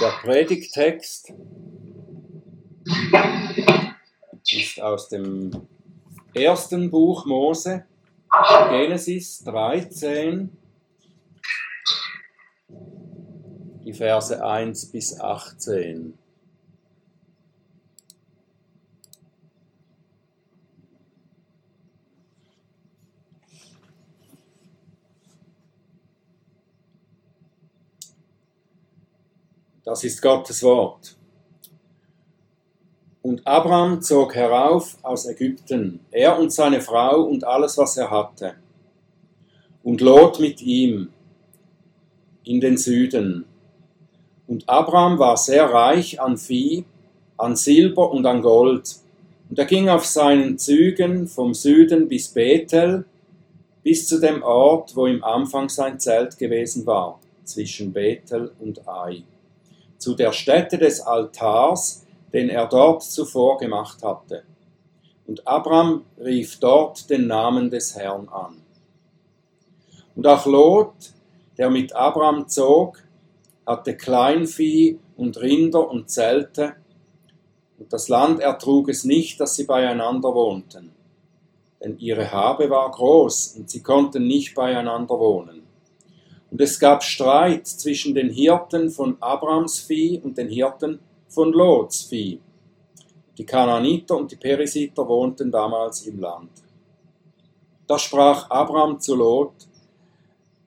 Der Predigtext ist aus dem ersten Buch Mose, Genesis 13, die Verse 1 bis 18. Das ist Gottes Wort. Und Abraham zog herauf aus Ägypten, er und seine Frau und alles, was er hatte. Und Lot mit ihm in den Süden. Und Abraham war sehr reich an Vieh, an Silber und an Gold. Und er ging auf seinen Zügen vom Süden bis Bethel, bis zu dem Ort, wo im Anfang sein Zelt gewesen war, zwischen Bethel und Ai zu der Stätte des Altars, den er dort zuvor gemacht hatte. Und Abraham rief dort den Namen des Herrn an. Und auch Lot, der mit Abraham zog, hatte Kleinvieh und Rinder und Zelte, und das Land ertrug es nicht, dass sie beieinander wohnten, denn ihre Habe war groß, und sie konnten nicht beieinander wohnen. Und es gab Streit zwischen den Hirten von Abrams Vieh und den Hirten von Lots Vieh. Die Kanaaniter und die Perisiter wohnten damals im Land. Da sprach Abraham zu Lot,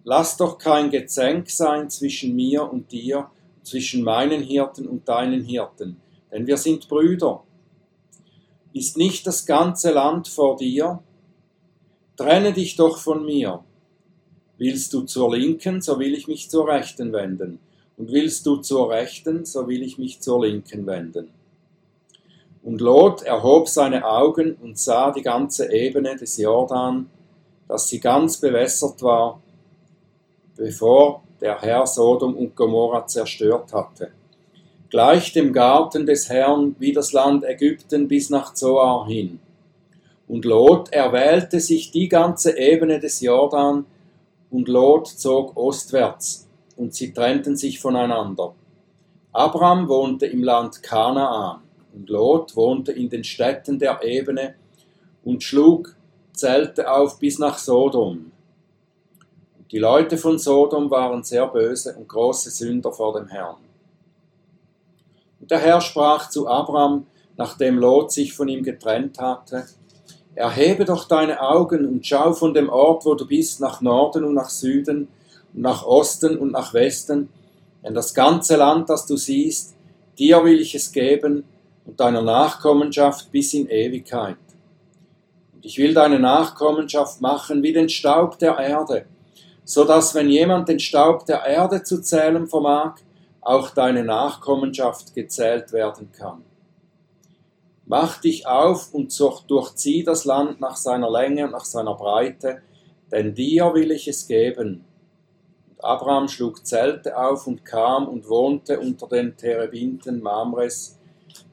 Lass doch kein Gezänk sein zwischen mir und dir, zwischen meinen Hirten und deinen Hirten, denn wir sind Brüder. Ist nicht das ganze Land vor dir? Trenne dich doch von mir. Willst du zur Linken, so will ich mich zur Rechten wenden. Und willst du zur Rechten, so will ich mich zur Linken wenden. Und Lot erhob seine Augen und sah die ganze Ebene des Jordan, dass sie ganz bewässert war, bevor der Herr Sodom und Gomorra zerstört hatte. Gleich dem Garten des Herrn wie das Land Ägypten bis nach Zoar hin. Und Lot erwählte sich die ganze Ebene des Jordan, und Lot zog ostwärts, und sie trennten sich voneinander. Abraham wohnte im Land Kanaan, und Lot wohnte in den Städten der Ebene und schlug Zelte auf bis nach Sodom. Die Leute von Sodom waren sehr böse und große Sünder vor dem Herrn. Und der Herr sprach zu Abraham, nachdem Lot sich von ihm getrennt hatte, Erhebe doch deine Augen und schau von dem Ort, wo du bist, nach Norden und nach Süden und nach Osten und nach Westen, denn das ganze Land, das du siehst, dir will ich es geben und deiner Nachkommenschaft bis in Ewigkeit. Und ich will deine Nachkommenschaft machen wie den Staub der Erde, so dass wenn jemand den Staub der Erde zu zählen vermag, auch deine Nachkommenschaft gezählt werden kann. Mach dich auf und durchzieh das Land nach seiner Länge und nach seiner Breite, denn dir will ich es geben. Und Abraham schlug Zelte auf und kam und wohnte unter den Terebinten Mamres,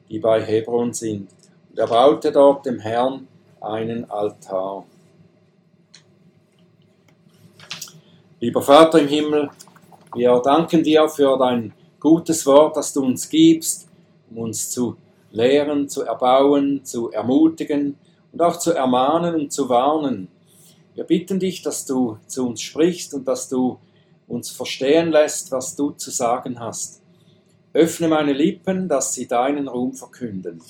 die bei Hebron sind. Und er baute dort dem Herrn einen Altar. Lieber Vater im Himmel, wir danken dir für dein gutes Wort, das du uns gibst, um uns zu lehren, zu erbauen, zu ermutigen und auch zu ermahnen und zu warnen. Wir bitten dich, dass du zu uns sprichst und dass du uns verstehen lässt, was du zu sagen hast. Öffne meine Lippen, dass sie deinen Ruhm verkünden.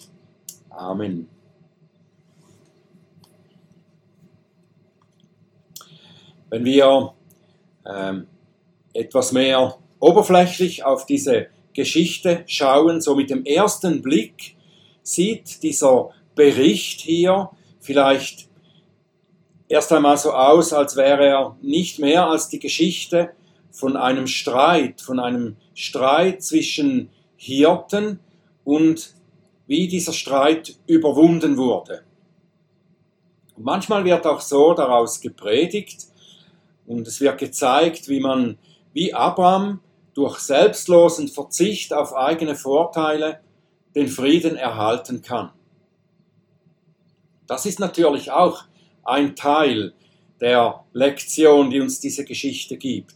Amen. Wenn wir ähm, etwas mehr oberflächlich auf diese Geschichte schauen, so mit dem ersten Blick sieht dieser Bericht hier vielleicht erst einmal so aus, als wäre er nicht mehr als die Geschichte von einem Streit, von einem Streit zwischen Hirten und wie dieser Streit überwunden wurde. Und manchmal wird auch so daraus gepredigt und es wird gezeigt, wie man, wie Abraham durch selbstlosen Verzicht auf eigene Vorteile den Frieden erhalten kann. Das ist natürlich auch ein Teil der Lektion, die uns diese Geschichte gibt.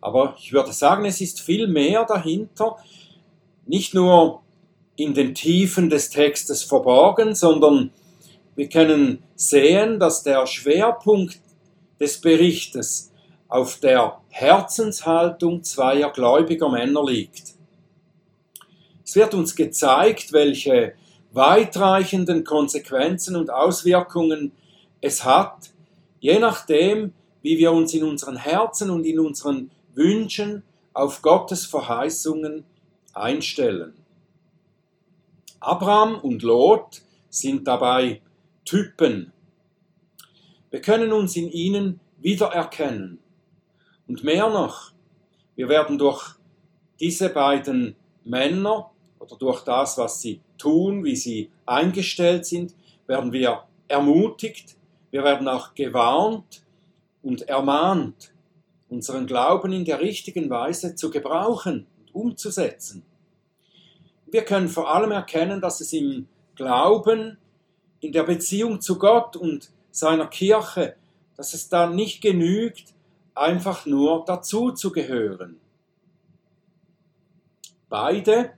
Aber ich würde sagen, es ist viel mehr dahinter, nicht nur in den Tiefen des Textes verborgen, sondern wir können sehen, dass der Schwerpunkt des Berichtes auf der Herzenshaltung zweier gläubiger Männer liegt. Es wird uns gezeigt, welche weitreichenden Konsequenzen und Auswirkungen es hat, je nachdem, wie wir uns in unseren Herzen und in unseren Wünschen auf Gottes Verheißungen einstellen. Abraham und Lot sind dabei Typen. Wir können uns in ihnen wiedererkennen. Und mehr noch, wir werden durch diese beiden Männer oder durch das, was sie tun, wie sie eingestellt sind, werden wir ermutigt, wir werden auch gewarnt und ermahnt, unseren Glauben in der richtigen Weise zu gebrauchen und umzusetzen. Wir können vor allem erkennen, dass es im Glauben, in der Beziehung zu Gott und seiner Kirche, dass es da nicht genügt, einfach nur dazu zu gehören. Beide,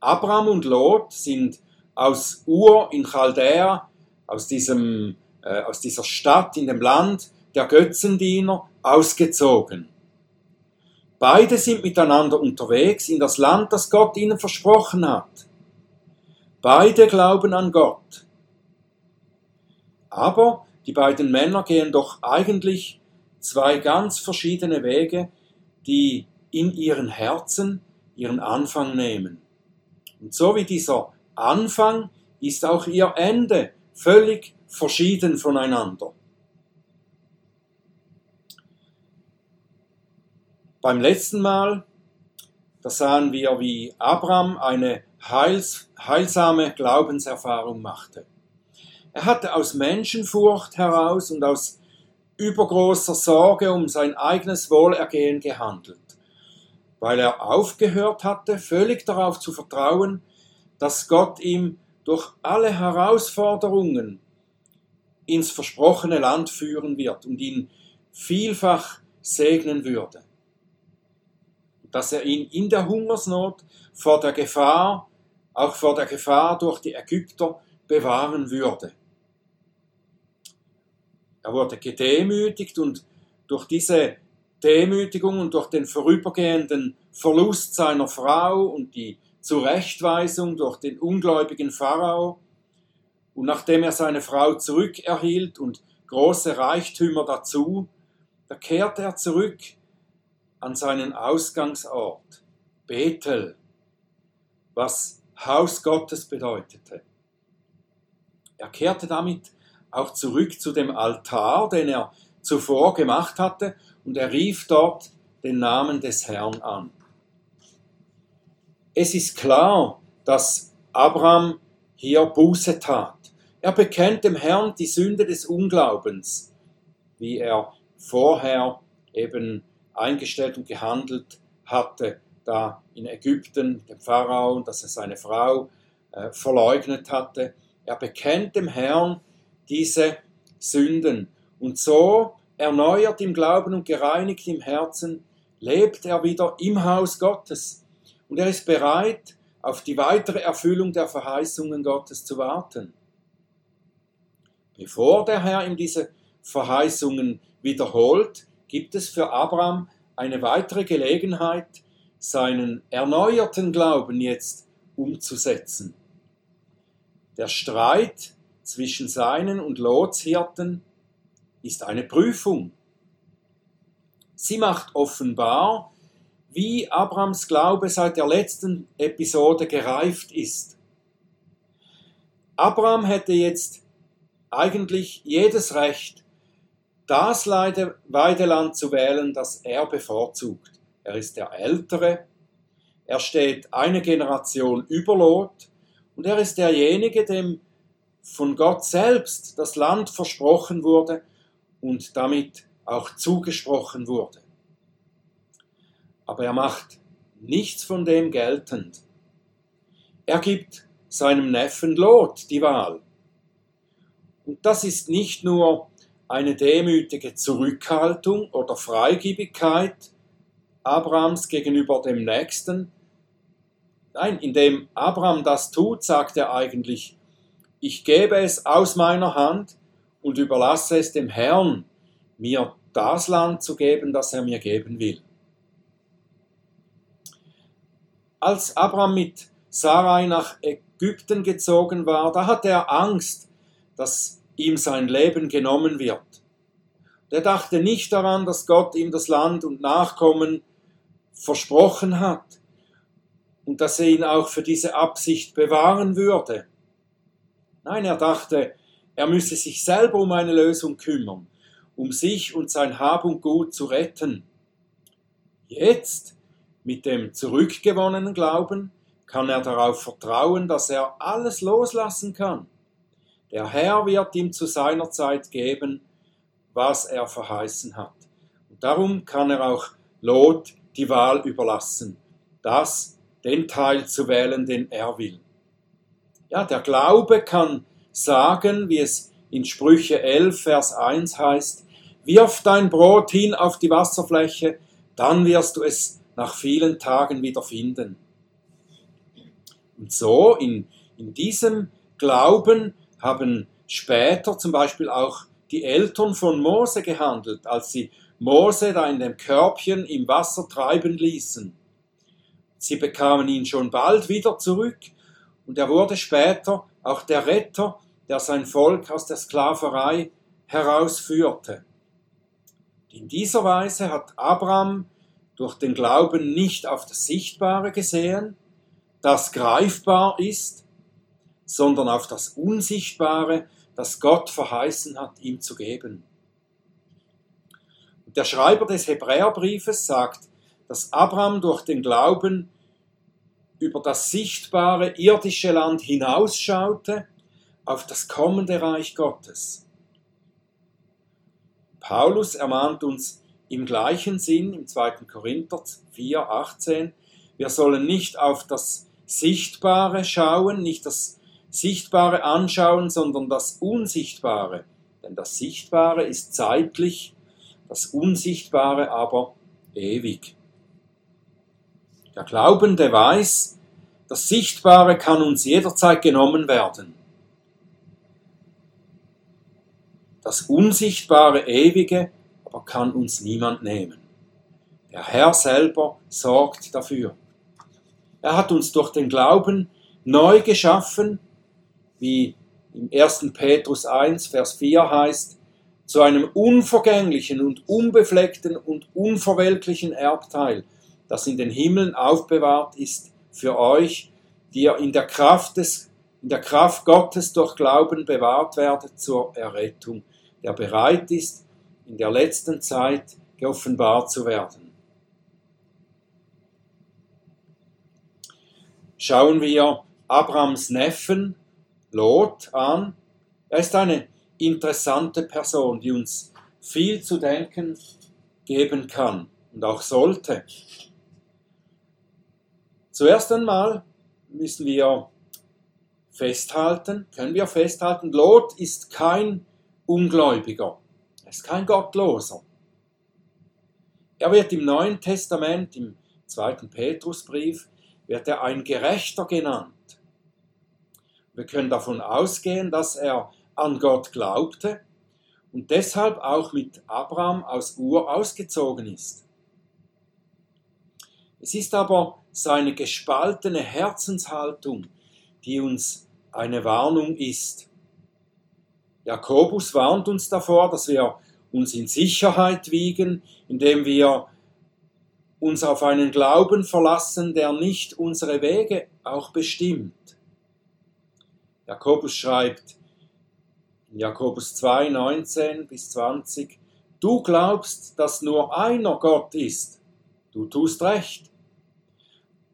Abraham und Lot, sind aus Ur in Chaldea, aus, diesem, äh, aus dieser Stadt in dem Land der Götzendiener, ausgezogen. Beide sind miteinander unterwegs in das Land, das Gott ihnen versprochen hat. Beide glauben an Gott. Aber die beiden Männer gehen doch eigentlich zwei ganz verschiedene Wege, die in ihren Herzen ihren Anfang nehmen. Und so wie dieser Anfang ist auch ihr Ende völlig verschieden voneinander. Beim letzten Mal, da sahen wir, wie Abraham eine heils, heilsame Glaubenserfahrung machte. Er hatte aus Menschenfurcht heraus und aus übergroßer Sorge um sein eigenes Wohlergehen gehandelt, weil er aufgehört hatte, völlig darauf zu vertrauen, dass Gott ihm durch alle Herausforderungen ins versprochene Land führen wird und ihn vielfach segnen würde. Dass er ihn in der Hungersnot vor der Gefahr, auch vor der Gefahr durch die Ägypter, bewahren würde. Er wurde gedemütigt und durch diese Demütigung und durch den vorübergehenden Verlust seiner Frau und die Zurechtweisung durch den ungläubigen Pharao und nachdem er seine Frau zurückerhielt und große Reichtümer dazu, da kehrte er zurück an seinen Ausgangsort, Bethel, was Haus Gottes bedeutete. Er kehrte damit auch zurück zu dem Altar, den er zuvor gemacht hatte, und er rief dort den Namen des Herrn an. Es ist klar, dass Abraham hier Buße tat. Er bekennt dem Herrn die Sünde des Unglaubens, wie er vorher eben eingestellt und gehandelt hatte, da in Ägypten, dem Pharao, dass er seine Frau äh, verleugnet hatte. Er bekennt dem Herrn diese Sünden. Und so, erneuert im Glauben und gereinigt im Herzen, lebt er wieder im Haus Gottes. Und er ist bereit, auf die weitere Erfüllung der Verheißungen Gottes zu warten. Bevor der Herr ihm diese Verheißungen wiederholt, gibt es für Abraham eine weitere Gelegenheit, seinen erneuerten Glauben jetzt umzusetzen. Der Streit zwischen seinen und Lots Hirten ist eine Prüfung. Sie macht offenbar, wie Abrams Glaube seit der letzten Episode gereift ist. Abraham hätte jetzt eigentlich jedes Recht, das Weideland zu wählen, das er bevorzugt. Er ist der Ältere, er steht eine Generation über Lot und er ist derjenige, dem von Gott selbst das Land versprochen wurde und damit auch zugesprochen wurde. Aber er macht nichts von dem geltend. Er gibt seinem Neffen Lot die Wahl. Und das ist nicht nur eine demütige Zurückhaltung oder Freigebigkeit, Abrahams gegenüber dem Nächsten. Nein, indem Abraham das tut, sagt er eigentlich, ich gebe es aus meiner Hand und überlasse es dem Herrn, mir das Land zu geben, das er mir geben will. Als Abraham mit Sarai nach Ägypten gezogen war, da hatte er Angst, dass ihm sein Leben genommen wird. Er dachte nicht daran, dass Gott ihm das Land und Nachkommen versprochen hat und dass er ihn auch für diese Absicht bewahren würde. Nein, er dachte, er müsse sich selber um eine Lösung kümmern, um sich und sein Hab und Gut zu retten. Jetzt, mit dem zurückgewonnenen Glauben, kann er darauf vertrauen, dass er alles loslassen kann. Der Herr wird ihm zu seiner Zeit geben, was er verheißen hat. Und darum kann er auch Lot die Wahl überlassen, das, den Teil zu wählen, den er will. Ja, der Glaube kann sagen, wie es in Sprüche 11, Vers 1 heißt, wirf dein Brot hin auf die Wasserfläche, dann wirst du es nach vielen Tagen wieder finden. Und so, in, in diesem Glauben haben später zum Beispiel auch die Eltern von Mose gehandelt, als sie Mose da in dem Körbchen im Wasser treiben ließen. Sie bekamen ihn schon bald wieder zurück und er wurde später auch der Retter, der sein Volk aus der Sklaverei herausführte. In dieser Weise hat Abraham durch den Glauben nicht auf das Sichtbare gesehen, das greifbar ist, sondern auf das Unsichtbare, das Gott verheißen hat, ihm zu geben. Und der Schreiber des Hebräerbriefes sagt, dass Abraham durch den Glauben über das sichtbare irdische Land hinausschaute auf das kommende Reich Gottes. Paulus ermahnt uns im gleichen Sinn im 2. Korinther 4, 18, wir sollen nicht auf das Sichtbare schauen, nicht das Sichtbare anschauen, sondern das Unsichtbare. Denn das Sichtbare ist zeitlich, das Unsichtbare aber ewig. Der Glaubende weiß, das Sichtbare kann uns jederzeit genommen werden. Das Unsichtbare Ewige aber kann uns niemand nehmen. Der Herr selber sorgt dafür. Er hat uns durch den Glauben neu geschaffen wie im 1. Petrus 1, Vers 4 heißt, zu einem unvergänglichen und unbefleckten und unverwelklichen Erbteil, das in den Himmeln aufbewahrt ist für euch, die ihr in der Kraft des in der Kraft Gottes durch Glauben bewahrt werdet zur Errettung, der bereit ist, in der letzten Zeit geoffenbart zu werden. Schauen wir Abrams Neffen Lot an. Er ist eine interessante Person, die uns viel zu denken geben kann und auch sollte. Zuerst einmal müssen wir festhalten, können wir festhalten, Lot ist kein Ungläubiger, er ist kein Gottloser. Er wird im Neuen Testament, im zweiten Petrusbrief, wird er ein Gerechter genannt. Wir können davon ausgehen, dass er an Gott glaubte und deshalb auch mit Abraham aus Ur ausgezogen ist. Es ist aber seine gespaltene Herzenshaltung, die uns eine Warnung ist. Jakobus warnt uns davor, dass wir uns in Sicherheit wiegen, indem wir uns auf einen Glauben verlassen, der nicht unsere Wege auch bestimmt. Jakobus schreibt in Jakobus 2, 19 bis 20, Du glaubst, dass nur einer Gott ist. Du tust recht.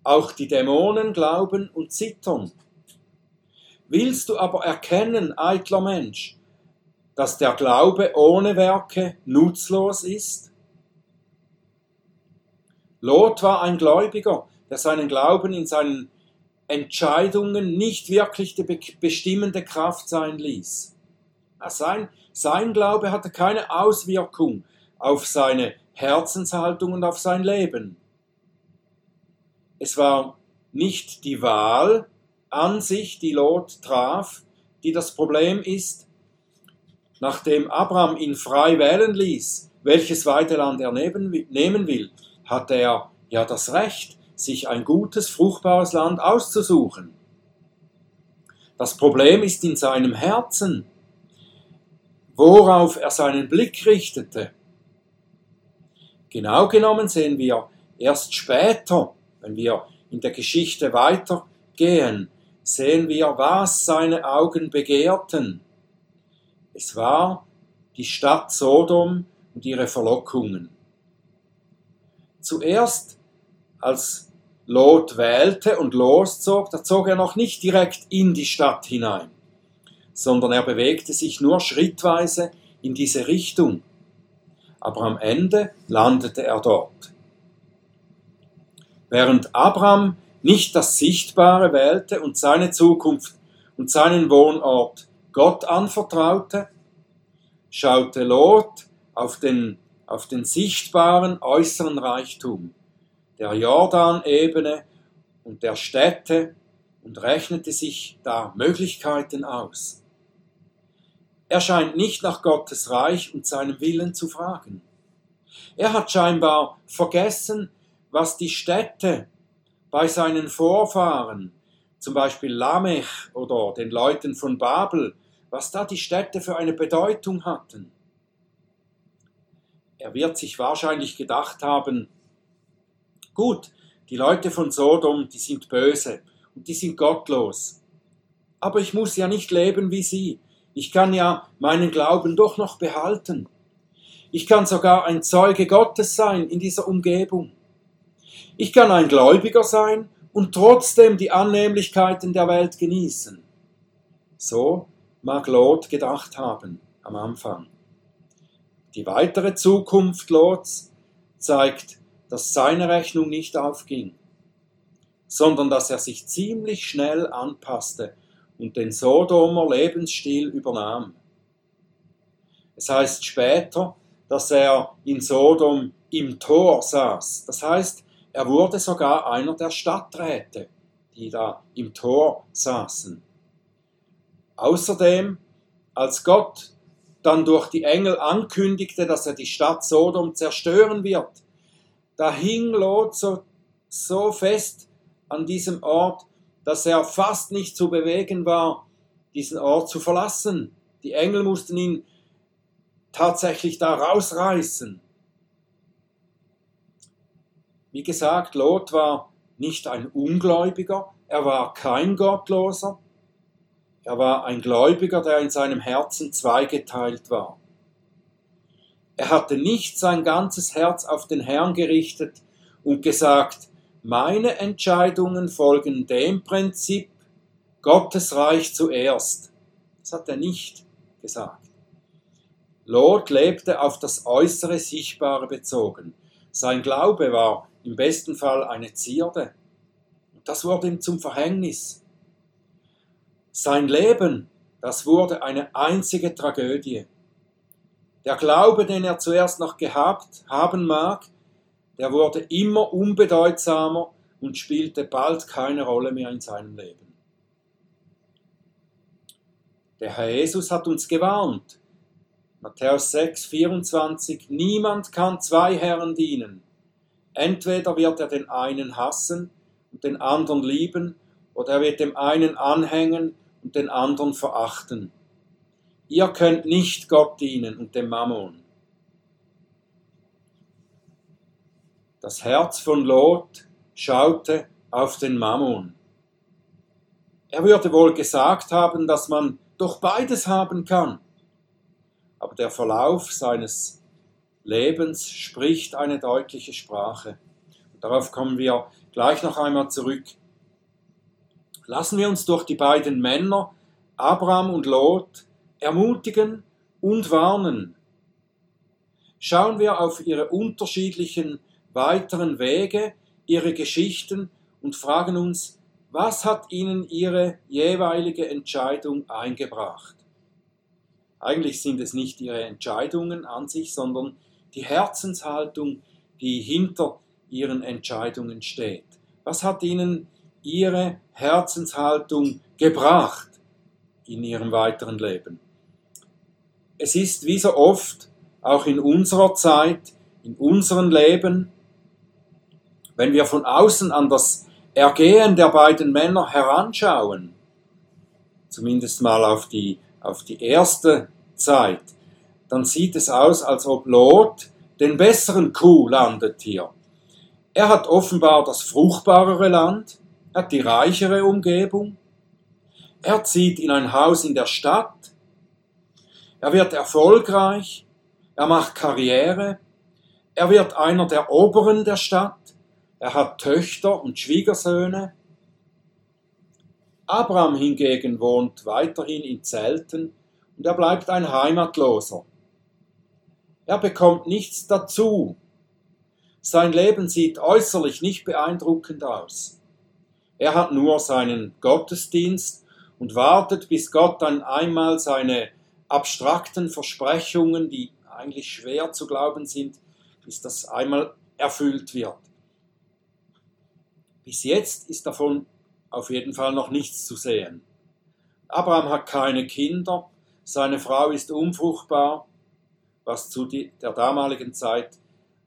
Auch die Dämonen glauben und zittern. Willst du aber erkennen, eitler Mensch, dass der Glaube ohne Werke nutzlos ist? Lot war ein Gläubiger, der seinen Glauben in seinen Entscheidungen nicht wirklich die bestimmende Kraft sein ließ. Sein, sein Glaube hatte keine Auswirkung auf seine Herzenshaltung und auf sein Leben. Es war nicht die Wahl an sich, die Lot traf, die das Problem ist. Nachdem Abraham ihn frei wählen ließ, welches Weideland er nehmen will, hat er ja das Recht, sich ein gutes, fruchtbares Land auszusuchen. Das Problem ist in seinem Herzen, worauf er seinen Blick richtete. Genau genommen sehen wir erst später, wenn wir in der Geschichte weitergehen, sehen wir, was seine Augen begehrten. Es war die Stadt Sodom und ihre Verlockungen. Zuerst, als Lot wählte und loszog, da zog er noch nicht direkt in die Stadt hinein, sondern er bewegte sich nur schrittweise in diese Richtung. Aber am Ende landete er dort. Während Abraham nicht das Sichtbare wählte und seine Zukunft und seinen Wohnort Gott anvertraute, schaute Lot auf den, auf den sichtbaren äußeren Reichtum der Jordanebene und der Städte und rechnete sich da Möglichkeiten aus. Er scheint nicht nach Gottes Reich und seinem Willen zu fragen. Er hat scheinbar vergessen, was die Städte bei seinen Vorfahren, zum Beispiel Lamech oder den Leuten von Babel, was da die Städte für eine Bedeutung hatten. Er wird sich wahrscheinlich gedacht haben, gut, die Leute von Sodom, die sind böse und die sind gottlos. Aber ich muss ja nicht leben wie sie. Ich kann ja meinen Glauben doch noch behalten. Ich kann sogar ein Zeuge Gottes sein in dieser Umgebung. Ich kann ein Gläubiger sein und trotzdem die Annehmlichkeiten der Welt genießen. So mag Lot gedacht haben am Anfang. Die weitere Zukunft Lots zeigt, dass seine Rechnung nicht aufging, sondern dass er sich ziemlich schnell anpasste und den Sodomer Lebensstil übernahm. Es heißt später, dass er in Sodom im Tor saß. Das heißt, er wurde sogar einer der Stadträte, die da im Tor saßen. Außerdem, als Gott dann durch die Engel ankündigte, dass er die Stadt Sodom zerstören wird, da hing Lot so, so fest an diesem Ort, dass er fast nicht zu bewegen war, diesen Ort zu verlassen. Die Engel mussten ihn tatsächlich da rausreißen. Wie gesagt, Lot war nicht ein Ungläubiger, er war kein Gottloser, er war ein Gläubiger, der in seinem Herzen zweigeteilt war. Er hatte nicht sein ganzes Herz auf den Herrn gerichtet und gesagt, meine Entscheidungen folgen dem Prinzip Gottes Reich zuerst. Das hat er nicht gesagt. Lot lebte auf das äußere Sichtbare bezogen. Sein Glaube war im besten Fall eine Zierde. Und das wurde ihm zum Verhängnis. Sein Leben, das wurde eine einzige Tragödie. Der Glaube, den er zuerst noch gehabt haben mag, der wurde immer unbedeutsamer und spielte bald keine Rolle mehr in seinem Leben. Der Herr Jesus hat uns gewarnt. Matthäus 6, 24, niemand kann zwei Herren dienen. Entweder wird er den einen hassen und den anderen lieben, oder er wird dem einen anhängen und den anderen verachten. Ihr könnt nicht Gott dienen und dem Mammon. Das Herz von Lot schaute auf den Mammon. Er würde wohl gesagt haben, dass man doch beides haben kann. Aber der Verlauf seines Lebens spricht eine deutliche Sprache. darauf kommen wir gleich noch einmal zurück. Lassen wir uns durch die beiden Männer, Abraham und Lot, ermutigen und warnen. Schauen wir auf ihre unterschiedlichen weiteren Wege, ihre Geschichten und fragen uns, was hat ihnen ihre jeweilige Entscheidung eingebracht? Eigentlich sind es nicht ihre Entscheidungen an sich, sondern die Herzenshaltung, die hinter ihren Entscheidungen steht. Was hat ihnen ihre Herzenshaltung gebracht in ihrem weiteren Leben? Es ist wie so oft, auch in unserer Zeit, in unserem Leben, wenn wir von außen an das Ergehen der beiden Männer heranschauen, zumindest mal auf die, auf die erste Zeit, dann sieht es aus, als ob Lot den besseren Kuh landet hier. Er hat offenbar das fruchtbarere Land, hat die reichere Umgebung, er zieht in ein Haus in der Stadt, er wird erfolgreich, er macht Karriere, er wird einer der Oberen der Stadt, er hat Töchter und Schwiegersöhne. Abraham hingegen wohnt weiterhin in Zelten und er bleibt ein Heimatloser. Er bekommt nichts dazu. Sein Leben sieht äußerlich nicht beeindruckend aus. Er hat nur seinen Gottesdienst und wartet, bis Gott dann einmal seine abstrakten Versprechungen, die eigentlich schwer zu glauben sind, bis das einmal erfüllt wird. Bis jetzt ist davon auf jeden Fall noch nichts zu sehen. Abraham hat keine Kinder, seine Frau ist unfruchtbar, was zu der damaligen Zeit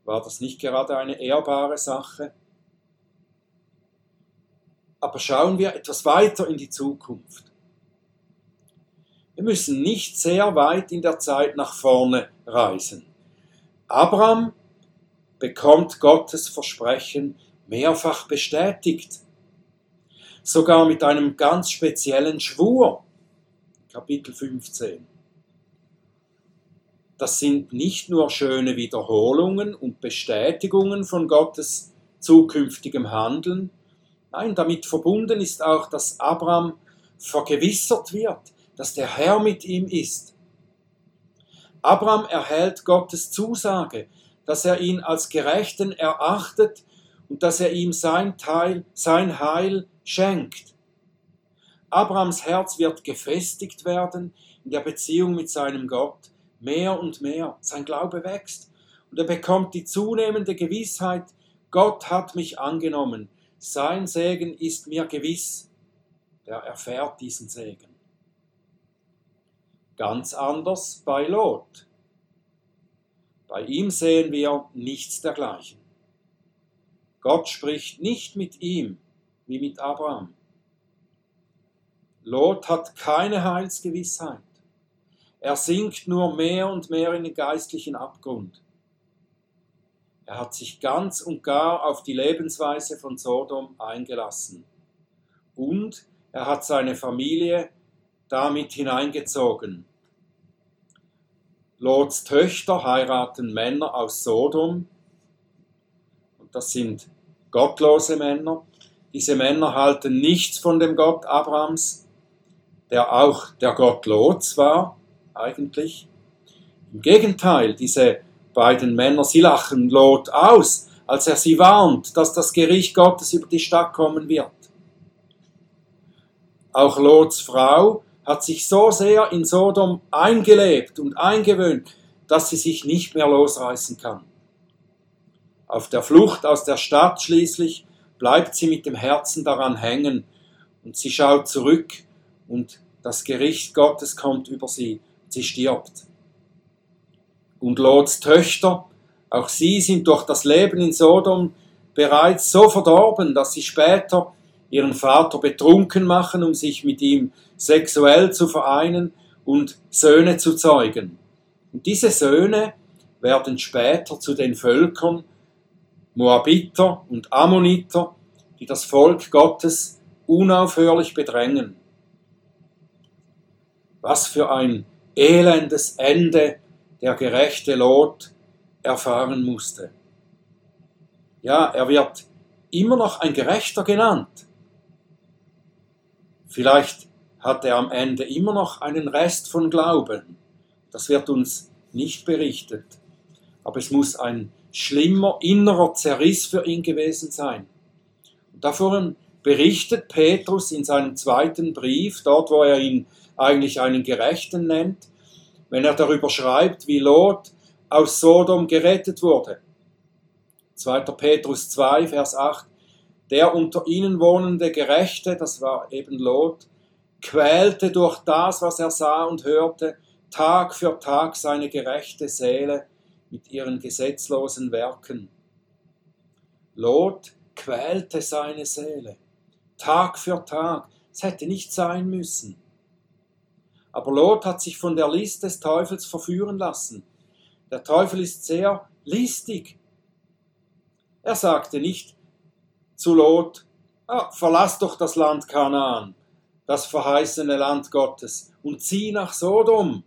war das nicht gerade eine ehrbare Sache. Aber schauen wir etwas weiter in die Zukunft. Wir müssen nicht sehr weit in der Zeit nach vorne reisen. Abraham bekommt Gottes Versprechen mehrfach bestätigt. Sogar mit einem ganz speziellen Schwur. Kapitel 15. Das sind nicht nur schöne Wiederholungen und Bestätigungen von Gottes zukünftigem Handeln, nein, damit verbunden ist auch, dass Abraham vergewissert wird, dass der Herr mit ihm ist. Abraham erhält Gottes Zusage, dass er ihn als Gerechten erachtet und dass er ihm sein Teil, sein Heil schenkt. Abrahams Herz wird gefestigt werden in der Beziehung mit seinem Gott mehr und mehr. Sein Glaube wächst und er bekommt die zunehmende Gewissheit, Gott hat mich angenommen. Sein Segen ist mir gewiss. Er erfährt diesen Segen. Ganz anders bei Lot. Bei ihm sehen wir nichts dergleichen. Gott spricht nicht mit ihm wie mit Abraham. Lot hat keine Heilsgewissheit. Er sinkt nur mehr und mehr in den geistlichen Abgrund. Er hat sich ganz und gar auf die Lebensweise von Sodom eingelassen. Und er hat seine Familie damit hineingezogen. Lots Töchter heiraten Männer aus Sodom, das sind gottlose Männer. Diese Männer halten nichts von dem Gott Abrahams, der auch der Gott Lots war, eigentlich. Im Gegenteil, diese beiden Männer, sie lachen Lot aus, als er sie warnt, dass das Gericht Gottes über die Stadt kommen wird. Auch Lots Frau hat sich so sehr in Sodom eingelebt und eingewöhnt, dass sie sich nicht mehr losreißen kann. Auf der Flucht aus der Stadt schließlich bleibt sie mit dem Herzen daran hängen und sie schaut zurück und das Gericht Gottes kommt über sie. Sie stirbt. Und Lots Töchter, auch sie sind durch das Leben in Sodom bereits so verdorben, dass sie später ihren Vater betrunken machen, um sich mit ihm sexuell zu vereinen und Söhne zu zeugen. Und diese Söhne werden später zu den Völkern, Moabiter und Ammoniter, die das Volk Gottes unaufhörlich bedrängen. Was für ein elendes Ende der gerechte Lot erfahren musste. Ja, er wird immer noch ein Gerechter genannt. Vielleicht hat er am Ende immer noch einen Rest von Glauben. Das wird uns nicht berichtet. Aber es muss ein schlimmer innerer Zerriss für ihn gewesen sein. Und davon berichtet Petrus in seinem zweiten Brief, dort wo er ihn eigentlich einen Gerechten nennt, wenn er darüber schreibt, wie Lot aus Sodom gerettet wurde. 2. Petrus 2, Vers 8. der unter ihnen wohnende Gerechte, das war eben Lot, quälte durch das, was er sah und hörte, Tag für Tag seine gerechte Seele mit ihren gesetzlosen Werken. Lot quälte seine Seele, Tag für Tag. Es hätte nicht sein müssen. Aber Lot hat sich von der List des Teufels verführen lassen. Der Teufel ist sehr listig. Er sagte nicht zu Lot, ah, verlass doch das Land Kanaan, das verheißene Land Gottes, und zieh nach Sodom.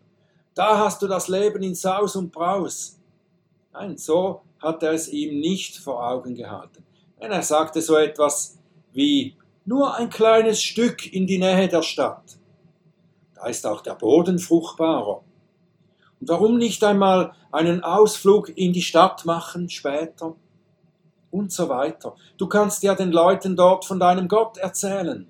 Da hast du das Leben in Saus und Braus. Nein, so hat er es ihm nicht vor Augen gehalten. Denn er sagte so etwas wie nur ein kleines Stück in die Nähe der Stadt. Da ist auch der Boden fruchtbarer. Und warum nicht einmal einen Ausflug in die Stadt machen später? Und so weiter. Du kannst ja den Leuten dort von deinem Gott erzählen.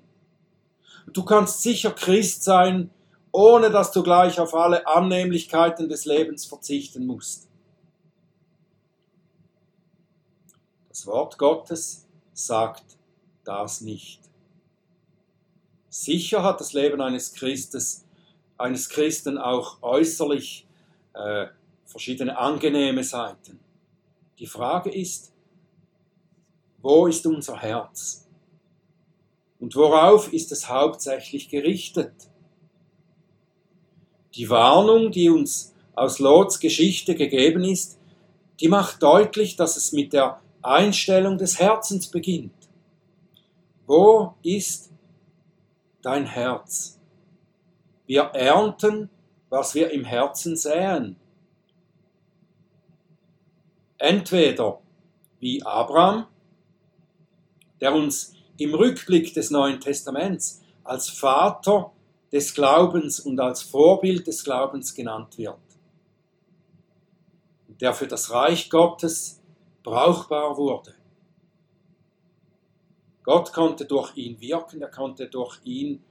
Du kannst sicher Christ sein, ohne dass du gleich auf alle Annehmlichkeiten des Lebens verzichten musst. Das Wort Gottes sagt das nicht. Sicher hat das Leben eines Christes, eines Christen auch äußerlich äh, verschiedene angenehme Seiten. Die Frage ist, wo ist unser Herz? Und worauf ist es hauptsächlich gerichtet? Die Warnung, die uns aus Lots Geschichte gegeben ist, die macht deutlich, dass es mit der Einstellung des Herzens beginnt. Wo ist dein Herz? Wir ernten, was wir im Herzen säen. Entweder wie Abraham, der uns im Rückblick des Neuen Testaments als Vater des Glaubens und als Vorbild des Glaubens genannt wird, der für das Reich Gottes brauchbar wurde. Gott konnte durch ihn wirken, er konnte durch ihn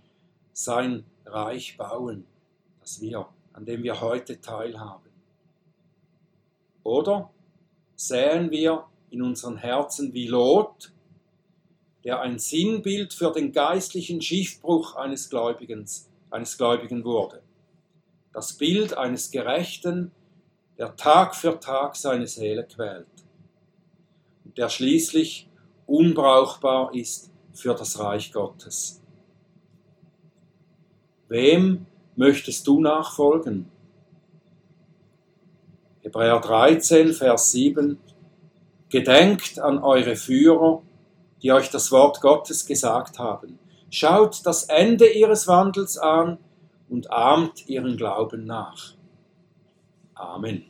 sein Reich bauen, das wir, an dem wir heute teilhaben. Oder säen wir in unseren Herzen wie Lot, der ein Sinnbild für den geistlichen Schiffbruch eines Gläubigen, eines Gläubigen wurde. Das Bild eines Gerechten, der Tag für Tag seine Seele quält und der schließlich unbrauchbar ist für das Reich Gottes. Wem möchtest du nachfolgen? Hebräer 13, Vers 7 Gedenkt an eure Führer, die euch das Wort Gottes gesagt haben. Schaut das Ende ihres Wandels an und ahmt ihren Glauben nach. Amen.